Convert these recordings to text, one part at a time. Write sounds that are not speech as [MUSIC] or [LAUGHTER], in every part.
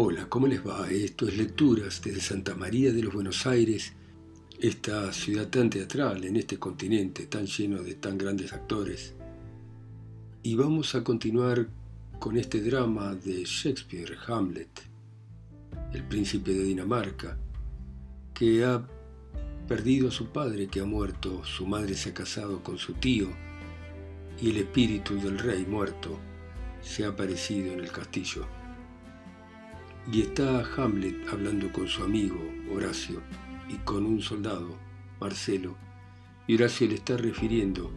Hola, ¿cómo les va? Esto es Lecturas desde Santa María de los Buenos Aires, esta ciudad tan teatral en este continente tan lleno de tan grandes actores. Y vamos a continuar con este drama de Shakespeare, Hamlet, el príncipe de Dinamarca, que ha perdido a su padre que ha muerto, su madre se ha casado con su tío, y el espíritu del rey muerto se ha aparecido en el castillo. Y está Hamlet hablando con su amigo Horacio y con un soldado, Marcelo, y Horacio le está refiriendo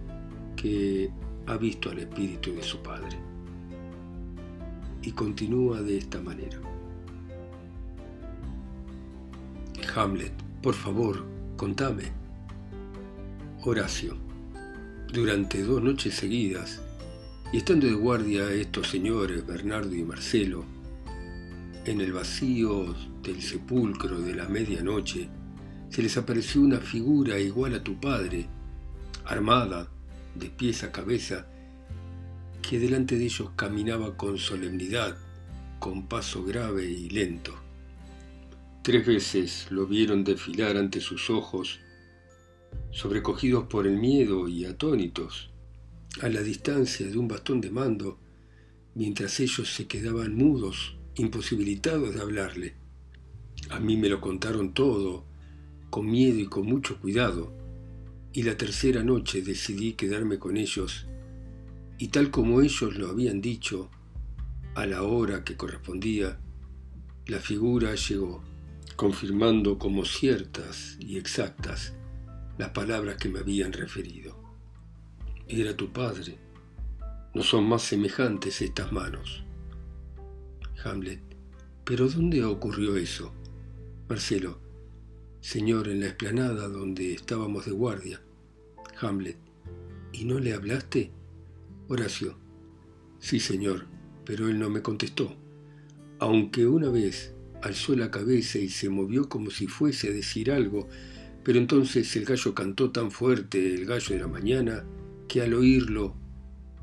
que ha visto al espíritu de su padre. Y continúa de esta manera. Hamlet, por favor, contame. Horacio, durante dos noches seguidas, y estando de guardia estos señores, Bernardo y Marcelo, en el vacío del sepulcro de la medianoche, se les apareció una figura igual a tu padre, armada, de pies a cabeza, que delante de ellos caminaba con solemnidad, con paso grave y lento. Tres veces lo vieron desfilar ante sus ojos, sobrecogidos por el miedo y atónitos, a la distancia de un bastón de mando, mientras ellos se quedaban mudos imposibilitados de hablarle. A mí me lo contaron todo, con miedo y con mucho cuidado, y la tercera noche decidí quedarme con ellos, y tal como ellos lo habían dicho, a la hora que correspondía, la figura llegó, confirmando como ciertas y exactas las palabras que me habían referido. Era tu padre. No son más semejantes estas manos. Hamlet. ¿Pero dónde ocurrió eso? Marcelo. Señor, en la explanada donde estábamos de guardia. Hamlet. ¿Y no le hablaste? Horacio. Sí, señor, pero él no me contestó. Aunque una vez alzó la cabeza y se movió como si fuese a decir algo, pero entonces el gallo cantó tan fuerte, el gallo de la mañana, que al oírlo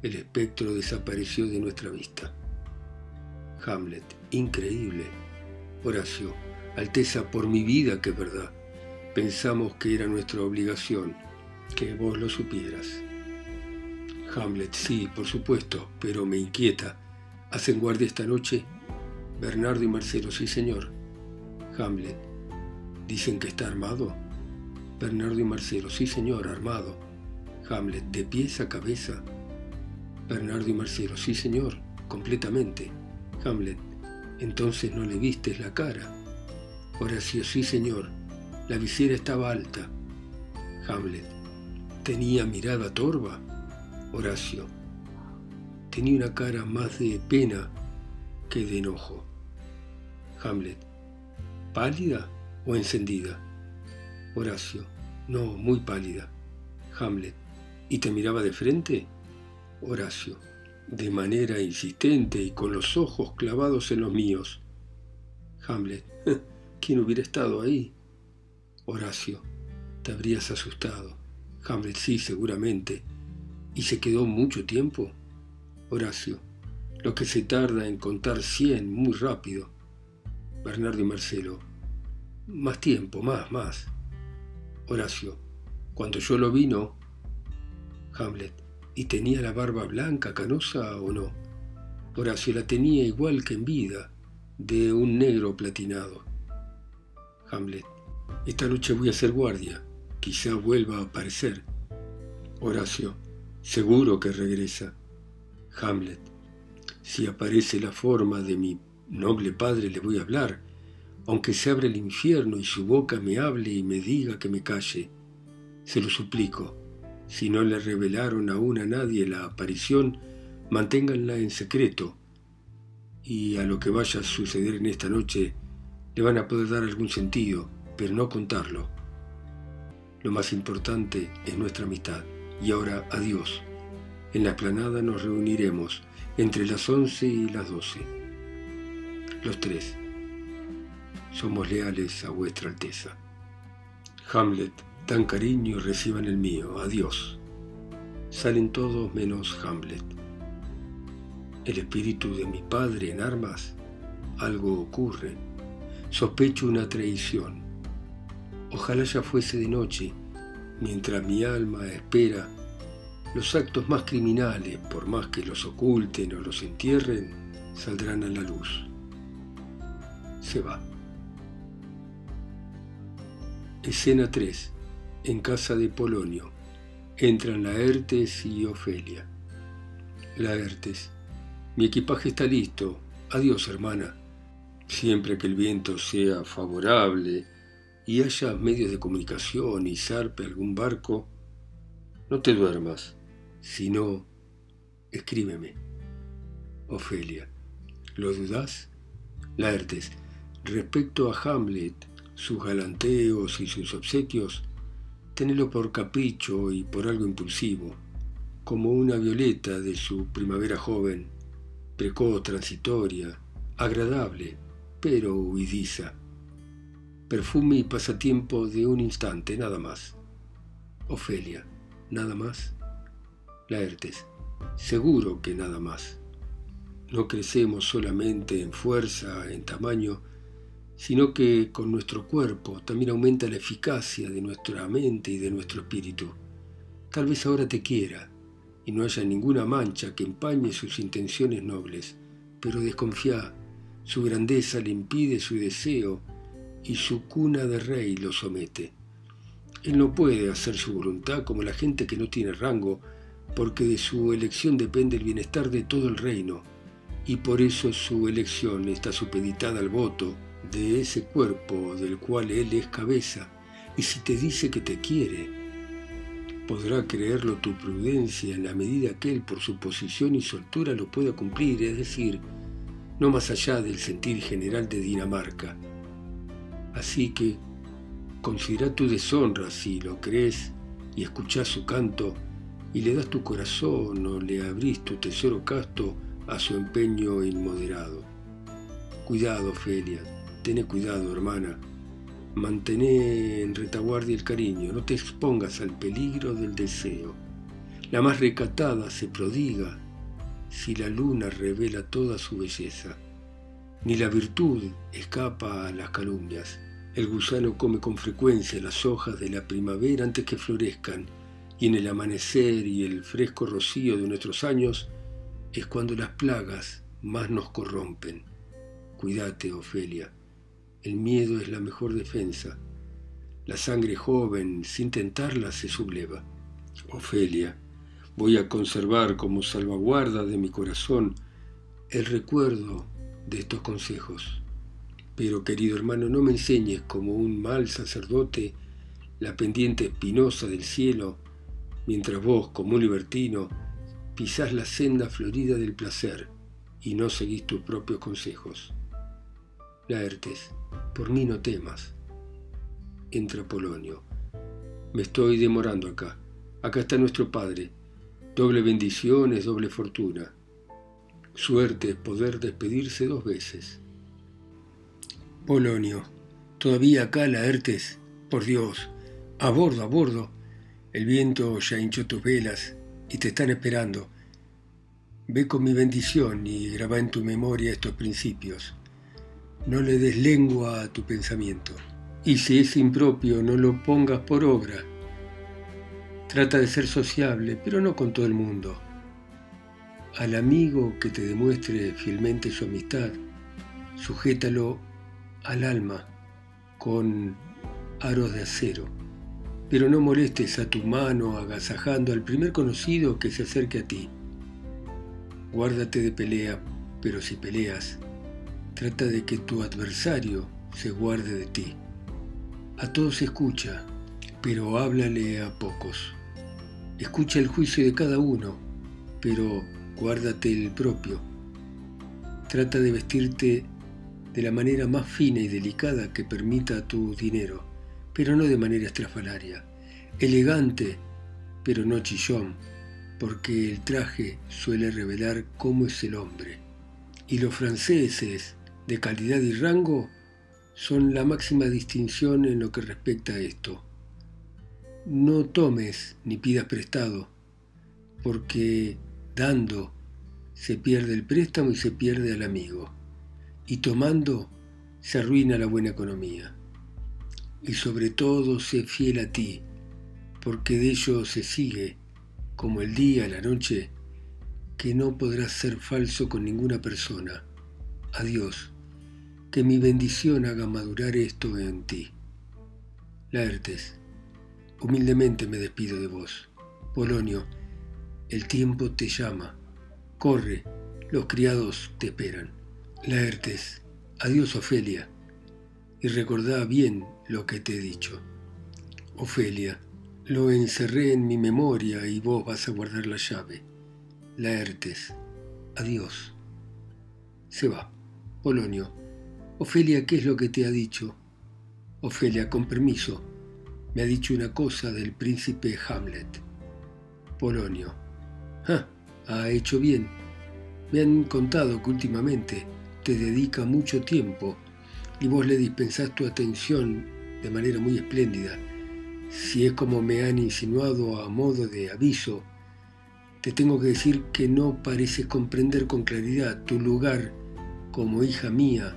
el espectro desapareció de nuestra vista. Hamlet, increíble. Horacio, Alteza, por mi vida que es verdad. Pensamos que era nuestra obligación, que vos lo supieras. Hamlet, sí, por supuesto, pero me inquieta. ¿Hacen guardia esta noche? Bernardo y Marcelo, sí, señor. Hamlet, ¿dicen que está armado? Bernardo y Marcelo, sí, señor, armado. Hamlet, ¿de pies a cabeza? Bernardo y Marcelo, sí, señor, completamente. Hamlet, entonces no le vistes la cara. Horacio, sí señor, la visera estaba alta. Hamlet, tenía mirada torva. Horacio, tenía una cara más de pena que de enojo. Hamlet, ¿pálida o encendida? Horacio, no, muy pálida. Hamlet, ¿y te miraba de frente? Horacio, de manera insistente y con los ojos clavados en los míos. Hamlet, [LAUGHS] ¿quién hubiera estado ahí? Horacio, te habrías asustado. Hamlet, sí, seguramente. ¿Y se quedó mucho tiempo? Horacio, lo que se tarda en contar cien muy rápido. Bernardo y Marcelo, más tiempo, más, más. Horacio, cuando yo lo vino. Hamlet, ¿Y tenía la barba blanca, canosa o no? Horacio la tenía igual que en vida, de un negro platinado. Hamlet. Esta noche voy a ser guardia. Quizá vuelva a aparecer. Horacio. Seguro que regresa. Hamlet. Si aparece la forma de mi noble padre le voy a hablar, aunque se abra el infierno y su boca me hable y me diga que me calle. Se lo suplico. Si no le revelaron aún a nadie la aparición, manténganla en secreto. Y a lo que vaya a suceder en esta noche le van a poder dar algún sentido, pero no contarlo. Lo más importante es nuestra amistad. Y ahora, adiós. En la explanada nos reuniremos entre las once y las doce. Los tres. Somos leales a vuestra Alteza. Hamlet Dan cariño reciban el mío. Adiós. Salen todos menos Hamlet. El espíritu de mi padre en armas algo ocurre. Sospecho una traición. Ojalá ya fuese de noche, mientras mi alma espera los actos más criminales, por más que los oculten o los entierren, saldrán a la luz. Se va. Escena 3. En casa de Polonio. Entran Laertes y Ofelia. Laertes. Mi equipaje está listo. Adiós, hermana. Siempre que el viento sea favorable y haya medios de comunicación y zarpe algún barco, no te duermas. Si no, escríbeme. Ofelia. ¿Lo dudás? Laertes. Respecto a Hamlet, sus galanteos y sus obsequios, tenelo por capricho y por algo impulsivo, como una violeta de su primavera joven, precoz, transitoria, agradable, pero huidiza. Perfume y pasatiempo de un instante, nada más. Ofelia, nada más. Laertes, seguro que nada más. No crecemos solamente en fuerza, en tamaño, sino que con nuestro cuerpo también aumenta la eficacia de nuestra mente y de nuestro espíritu. Tal vez ahora te quiera y no haya ninguna mancha que empañe sus intenciones nobles, pero desconfía, su grandeza le impide su deseo y su cuna de rey lo somete. Él no puede hacer su voluntad como la gente que no tiene rango, porque de su elección depende el bienestar de todo el reino, y por eso su elección está supeditada al voto de ese cuerpo del cual él es cabeza, y si te dice que te quiere, podrá creerlo tu prudencia en la medida que él por su posición y soltura lo pueda cumplir, es decir, no más allá del sentir general de Dinamarca. Así que considera tu deshonra si lo crees y escuchás su canto y le das tu corazón o le abrís tu tesoro casto a su empeño inmoderado. Cuidado, Felia, tené cuidado, hermana. Mantené en retaguardia el cariño, no te expongas al peligro del deseo. La más recatada se prodiga si la luna revela toda su belleza. Ni la virtud escapa a las calumnias. El gusano come con frecuencia las hojas de la primavera antes que florezcan y en el amanecer y el fresco rocío de nuestros años es cuando las plagas más nos corrompen. Cuídate, Ofelia, el miedo es la mejor defensa. La sangre joven, sin tentarla, se subleva. Ofelia, voy a conservar como salvaguarda de mi corazón el recuerdo de estos consejos. Pero, querido hermano, no me enseñes como un mal sacerdote la pendiente espinosa del cielo mientras vos, como un libertino, pisás la senda florida del placer y no seguís tus propios consejos. Laertes, por mí no temas. Entra Polonio. Me estoy demorando acá. Acá está nuestro Padre. Doble bendición es doble fortuna. Suerte es poder despedirse dos veces. Polonio. Todavía acá, Laertes. Por Dios. A bordo, a bordo. El viento ya hinchó tus velas y te están esperando. Ve con mi bendición y graba en tu memoria estos principios. No le des lengua a tu pensamiento. Y si es impropio, no lo pongas por obra. Trata de ser sociable, pero no con todo el mundo. Al amigo que te demuestre fielmente su amistad, sujétalo al alma con aros de acero pero no molestes a tu mano agasajando al primer conocido que se acerque a ti. Guárdate de pelea, pero si peleas, trata de que tu adversario se guarde de ti. A todos escucha, pero háblale a pocos. Escucha el juicio de cada uno, pero guárdate el propio. Trata de vestirte de la manera más fina y delicada que permita tu dinero pero no de manera estrafalaria, elegante, pero no chillón, porque el traje suele revelar cómo es el hombre. Y los franceses, de calidad y rango, son la máxima distinción en lo que respecta a esto. No tomes ni pidas prestado, porque dando se pierde el préstamo y se pierde al amigo. y tomando se arruina la buena economía. Y sobre todo sé fiel a ti, porque de ello se sigue, como el día, la noche, que no podrás ser falso con ninguna persona. Adiós, que mi bendición haga madurar esto en ti. Laertes, humildemente me despido de vos. Polonio, el tiempo te llama. Corre, los criados te esperan. Laertes, adiós Ofelia, y recordá bien lo que te he dicho. Ofelia, lo encerré en mi memoria y vos vas a guardar la llave. Laertes, adiós. Se va. Polonio, Ofelia, ¿qué es lo que te ha dicho? Ofelia, con permiso, me ha dicho una cosa del príncipe Hamlet. Polonio, ah, ha hecho bien me han contado que últimamente te dedica mucho tiempo y vos le dispensás tu atención de manera muy espléndida. Si es como me han insinuado a modo de aviso, te tengo que decir que no pareces comprender con claridad tu lugar como hija mía,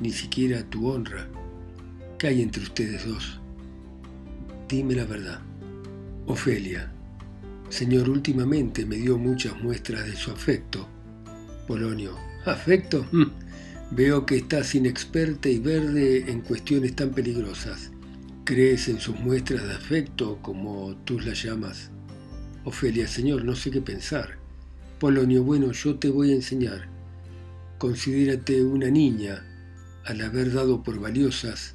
ni siquiera tu honra. ¿Qué hay entre ustedes dos? Dime la verdad. Ofelia, Señor, últimamente me dio muchas muestras de su afecto Polonio. ¿Afecto? Mm. Veo que estás inexperta y verde en cuestiones tan peligrosas. ¿Crees en sus muestras de afecto, como tú las llamas? Ofelia, señor, no sé qué pensar. Polonio, bueno, yo te voy a enseñar. Considérate una niña al haber dado por valiosas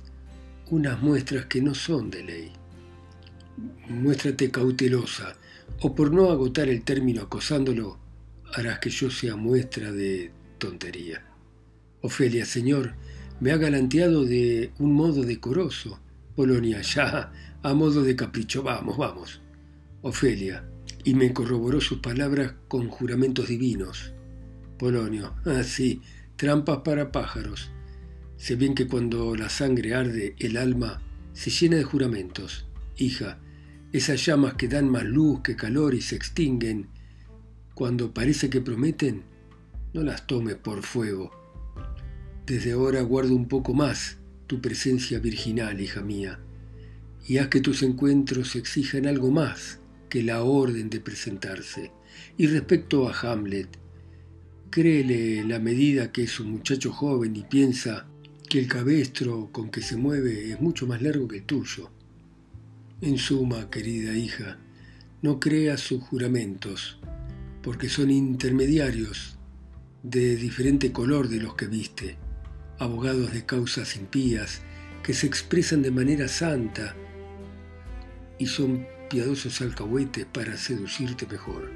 unas muestras que no son de ley. Muéstrate cautelosa, o por no agotar el término acosándolo, harás que yo sea muestra de tontería. Ofelia, señor, me ha galanteado de un modo decoroso. Polonia, ya, a modo de capricho, vamos, vamos. Ofelia, y me corroboró sus palabras con juramentos divinos. Polonio, ah, sí, trampas para pájaros. Sé bien que cuando la sangre arde, el alma se llena de juramentos. Hija, esas llamas que dan más luz que calor y se extinguen cuando parece que prometen, no las tome por fuego. Desde ahora guardo un poco más tu presencia virginal, hija mía, y haz que tus encuentros exijan algo más que la orden de presentarse. Y respecto a Hamlet, créele la medida que es un muchacho joven y piensa que el cabestro con que se mueve es mucho más largo que el tuyo. En suma, querida hija, no creas sus juramentos, porque son intermediarios de diferente color de los que viste, abogados de causas impías que se expresan de manera santa y son piadosos alcahuetes para seducirte mejor.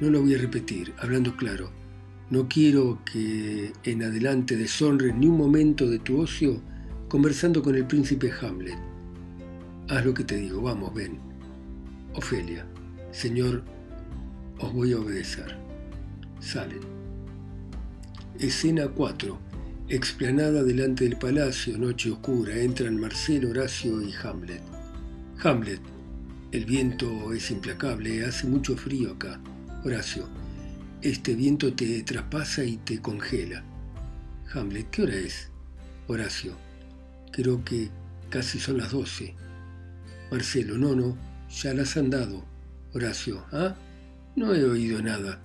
No lo voy a repetir, hablando claro, no quiero que en adelante deshonres ni un momento de tu ocio conversando con el príncipe Hamlet. Haz lo que te digo, vamos, ven. Ofelia, señor os voy a obedecer. Salen. Escena 4. Explanada delante del palacio, noche oscura, entran Marcelo, Horacio y Hamlet. Hamlet. El viento es implacable, hace mucho frío acá. Horacio. Este viento te traspasa y te congela. Hamlet. ¿Qué hora es? Horacio. Creo que casi son las doce. Marcelo. No, no, ya las han dado. Horacio. ¿Ah? No he oído nada.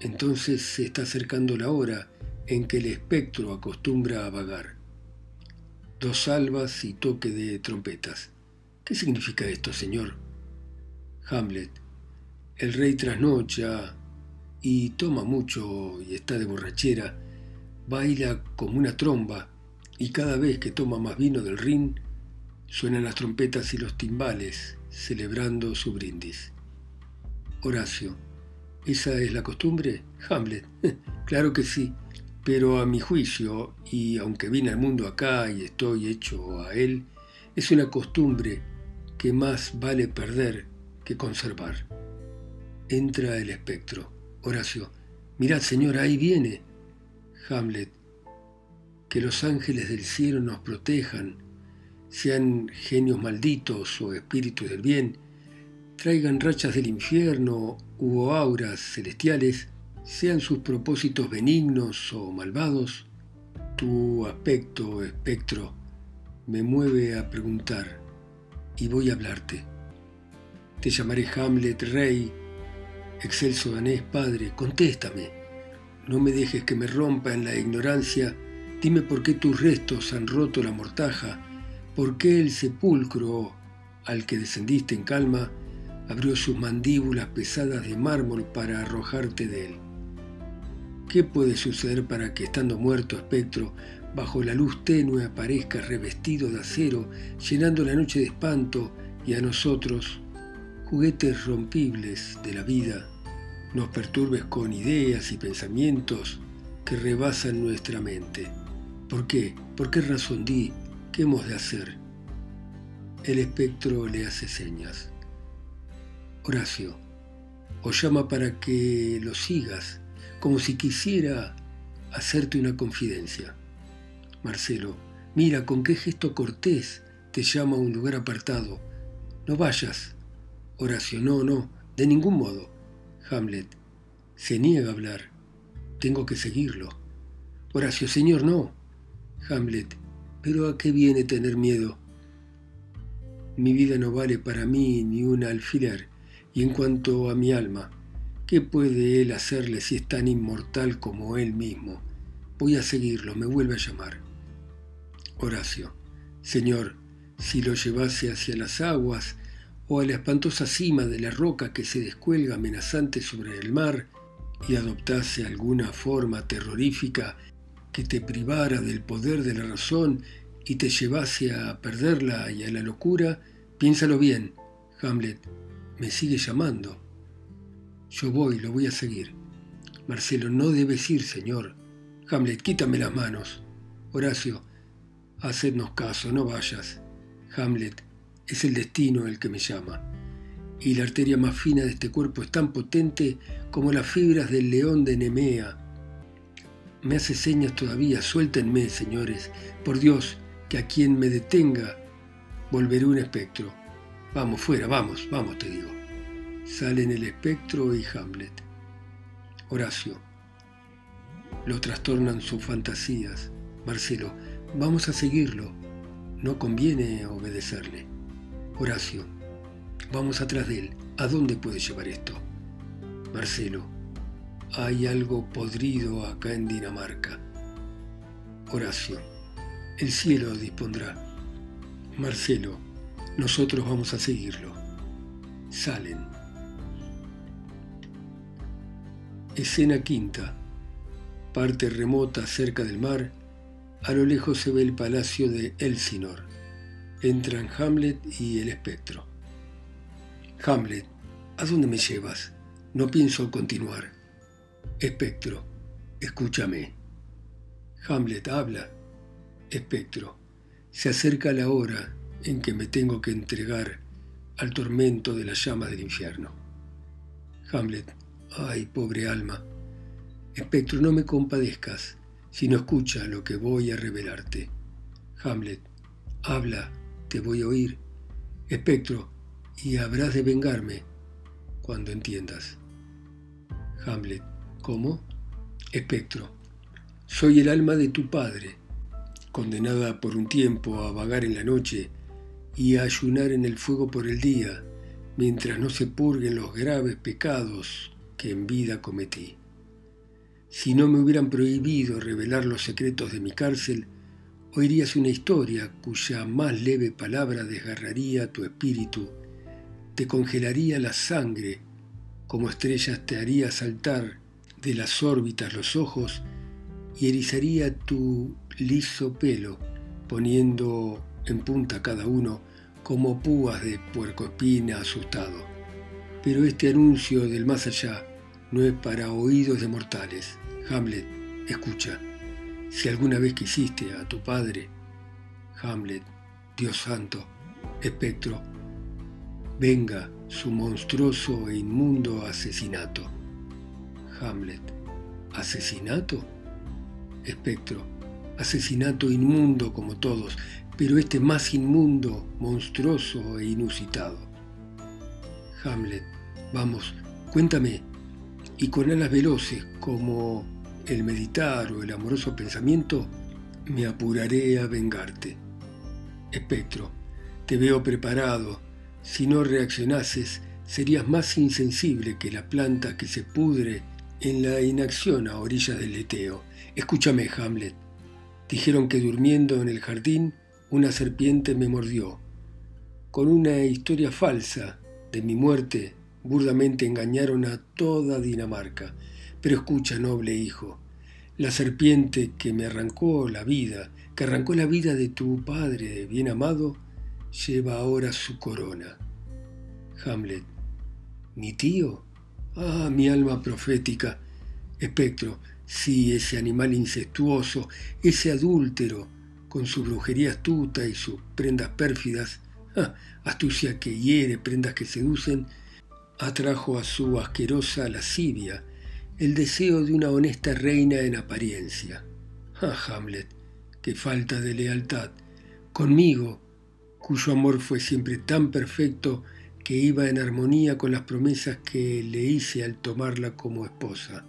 Entonces se está acercando la hora en que el espectro acostumbra a vagar. Dos salvas y toque de trompetas. ¿Qué significa esto, señor? Hamlet. El rey trasnocha y toma mucho y está de borrachera, baila como una tromba y cada vez que toma más vino del rin, suenan las trompetas y los timbales celebrando su brindis. Horacio. ¿Esa es la costumbre? Hamlet. [LAUGHS] claro que sí, pero a mi juicio, y aunque vine al mundo acá y estoy hecho a él, es una costumbre que más vale perder que conservar. Entra el espectro. Horacio. Mirad, señor, ahí viene. Hamlet. Que los ángeles del cielo nos protejan, sean genios malditos o espíritus del bien, traigan rachas del infierno u auras celestiales sean sus propósitos benignos o malvados, tu aspecto, espectro, me mueve a preguntar y voy a hablarte. Te llamaré Hamlet, rey, excelso danés, padre, contéstame. No me dejes que me rompa en la ignorancia. Dime por qué tus restos han roto la mortaja, por qué el sepulcro al que descendiste en calma abrió sus mandíbulas pesadas de mármol para arrojarte de él. ¿Qué puede suceder para que, estando muerto, espectro, bajo la luz tenue aparezca revestido de acero, llenando la noche de espanto y a nosotros, juguetes rompibles de la vida, nos perturbes con ideas y pensamientos que rebasan nuestra mente? ¿Por qué? ¿Por qué razón di? ¿Qué hemos de hacer? El espectro le hace señas. Horacio, os llama para que lo sigas, como si quisiera hacerte una confidencia. Marcelo, mira con qué gesto cortés te llama a un lugar apartado. No vayas. Horacio, no, no, de ningún modo. Hamlet, se niega a hablar. Tengo que seguirlo. Horacio, señor, no. Hamlet, pero ¿a qué viene tener miedo? Mi vida no vale para mí ni un alfiler. Y en cuanto a mi alma, ¿qué puede él hacerle si es tan inmortal como él mismo? Voy a seguirlo, me vuelve a llamar. Horacio, Señor, si lo llevase hacia las aguas o a la espantosa cima de la roca que se descuelga amenazante sobre el mar y adoptase alguna forma terrorífica que te privara del poder de la razón y te llevase a perderla y a la locura, piénsalo bien, Hamlet, me sigue llamando. Yo voy, lo voy a seguir. Marcelo, no debes ir, señor. Hamlet, quítame las manos. Horacio, hacednos caso, no vayas. Hamlet, es el destino el que me llama. Y la arteria más fina de este cuerpo es tan potente como las fibras del león de Nemea. Me hace señas todavía, suéltenme, señores. Por Dios, que a quien me detenga, volveré un espectro. Vamos, fuera, vamos, vamos, te digo. Salen el espectro y Hamlet. Horacio. Lo trastornan sus fantasías. Marcelo, Vamos a seguirlo. No conviene obedecerle. Horacio, vamos atrás de él. ¿A dónde puede llevar esto? Marcelo, hay algo podrido acá en Dinamarca. Horacio, el cielo dispondrá. Marcelo, nosotros vamos a seguirlo. Salen. Escena quinta. Parte remota cerca del mar a lo lejos se ve el palacio de Elsinor. Entran Hamlet y el espectro. Hamlet, ¿a dónde me llevas? No pienso continuar. Espectro, escúchame. Hamlet habla. Espectro, se acerca la hora en que me tengo que entregar al tormento de las llamas del infierno. Hamlet, ay, pobre alma. Espectro, no me compadezcas si no escucha lo que voy a revelarte. Hamlet, habla, te voy a oír. Espectro, y habrás de vengarme cuando entiendas. Hamlet, ¿cómo? Espectro, soy el alma de tu padre, condenada por un tiempo a vagar en la noche y a ayunar en el fuego por el día, mientras no se purguen los graves pecados que en vida cometí. Si no me hubieran prohibido revelar los secretos de mi cárcel, oirías una historia cuya más leve palabra desgarraría tu espíritu, te congelaría la sangre, como estrellas te haría saltar de las órbitas los ojos y erizaría tu liso pelo, poniendo en punta cada uno como púas de puercoespina asustado. Pero este anuncio del más allá no es para oídos de mortales. Hamlet, escucha, si alguna vez quisiste a tu padre, Hamlet, Dios santo, espectro, venga su monstruoso e inmundo asesinato. Hamlet, ¿asesinato? Espectro, asesinato inmundo como todos, pero este más inmundo, monstruoso e inusitado. Hamlet, vamos, cuéntame, y con alas veloces como el meditar o el amoroso pensamiento, me apuraré a vengarte. Espectro, te veo preparado. Si no reaccionases, serías más insensible que la planta que se pudre en la inacción a orillas del leteo. Escúchame, Hamlet. Dijeron que durmiendo en el jardín una serpiente me mordió. Con una historia falsa de mi muerte, burdamente engañaron a toda Dinamarca. Pero escucha, noble hijo, la serpiente que me arrancó la vida, que arrancó la vida de tu padre bien amado, lleva ahora su corona. Hamlet, ¿mi tío? Ah, mi alma profética. Espectro, sí, ese animal incestuoso, ese adúltero, con su brujería astuta y sus prendas pérfidas, astucia que hiere, prendas que seducen, atrajo a su asquerosa lascivia el deseo de una honesta reina en apariencia. Ah, Hamlet, qué falta de lealtad. Conmigo, cuyo amor fue siempre tan perfecto que iba en armonía con las promesas que le hice al tomarla como esposa,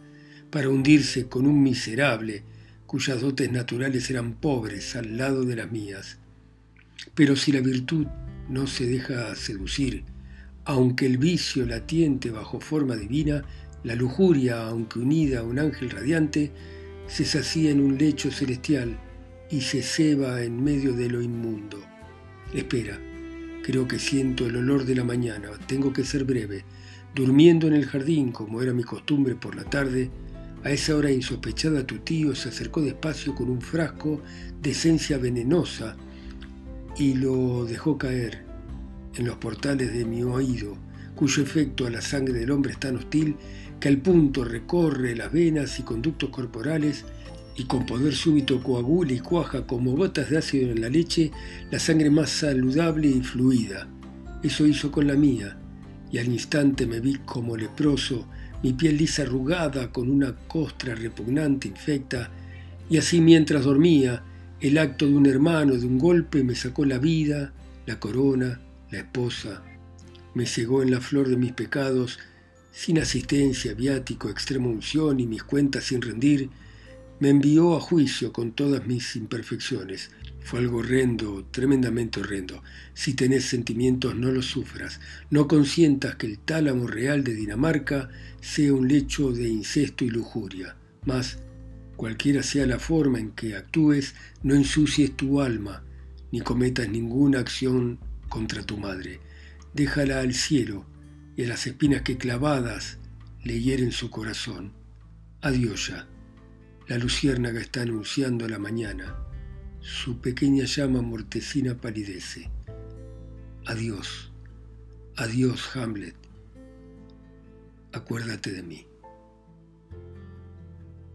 para hundirse con un miserable cuyas dotes naturales eran pobres al lado de las mías. Pero si la virtud no se deja seducir, aunque el vicio la tiente bajo forma divina, la lujuria, aunque unida a un ángel radiante, se sacía en un lecho celestial y se ceba en medio de lo inmundo. Espera, creo que siento el olor de la mañana, tengo que ser breve. Durmiendo en el jardín, como era mi costumbre por la tarde, a esa hora insospechada tu tío se acercó despacio con un frasco de esencia venenosa y lo dejó caer en los portales de mi oído, cuyo efecto a la sangre del hombre es tan hostil que al punto recorre las venas y conductos corporales y con poder súbito coagula y cuaja como botas de ácido en la leche la sangre más saludable y fluida. Eso hizo con la mía, y al instante me vi como leproso, mi piel lisa arrugada con una costra repugnante infecta, y así mientras dormía, el acto de un hermano de un golpe me sacó la vida, la corona, la esposa, me cegó en la flor de mis pecados sin asistencia, viático, extrema unción y mis cuentas sin rendir, me envió a juicio con todas mis imperfecciones. Fue algo horrendo, tremendamente horrendo. Si tenés sentimientos, no los sufras. No consientas que el tálamo real de Dinamarca sea un lecho de incesto y lujuria. Mas, cualquiera sea la forma en que actúes, no ensucies tu alma, ni cometas ninguna acción contra tu madre. Déjala al cielo, y a las espinas que clavadas le hieren su corazón. Adiós ya. La luciérnaga está anunciando la mañana. Su pequeña llama mortecina palidece. Adiós. Adiós, Hamlet. Acuérdate de mí.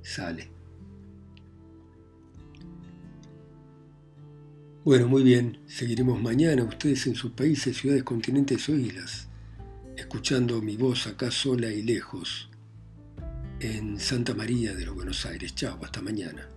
Sale. Bueno, muy bien. Seguiremos mañana, ustedes en sus países, ciudades, continentes o islas escuchando mi voz acá sola y lejos, en Santa María de los Buenos Aires. Chao, hasta mañana.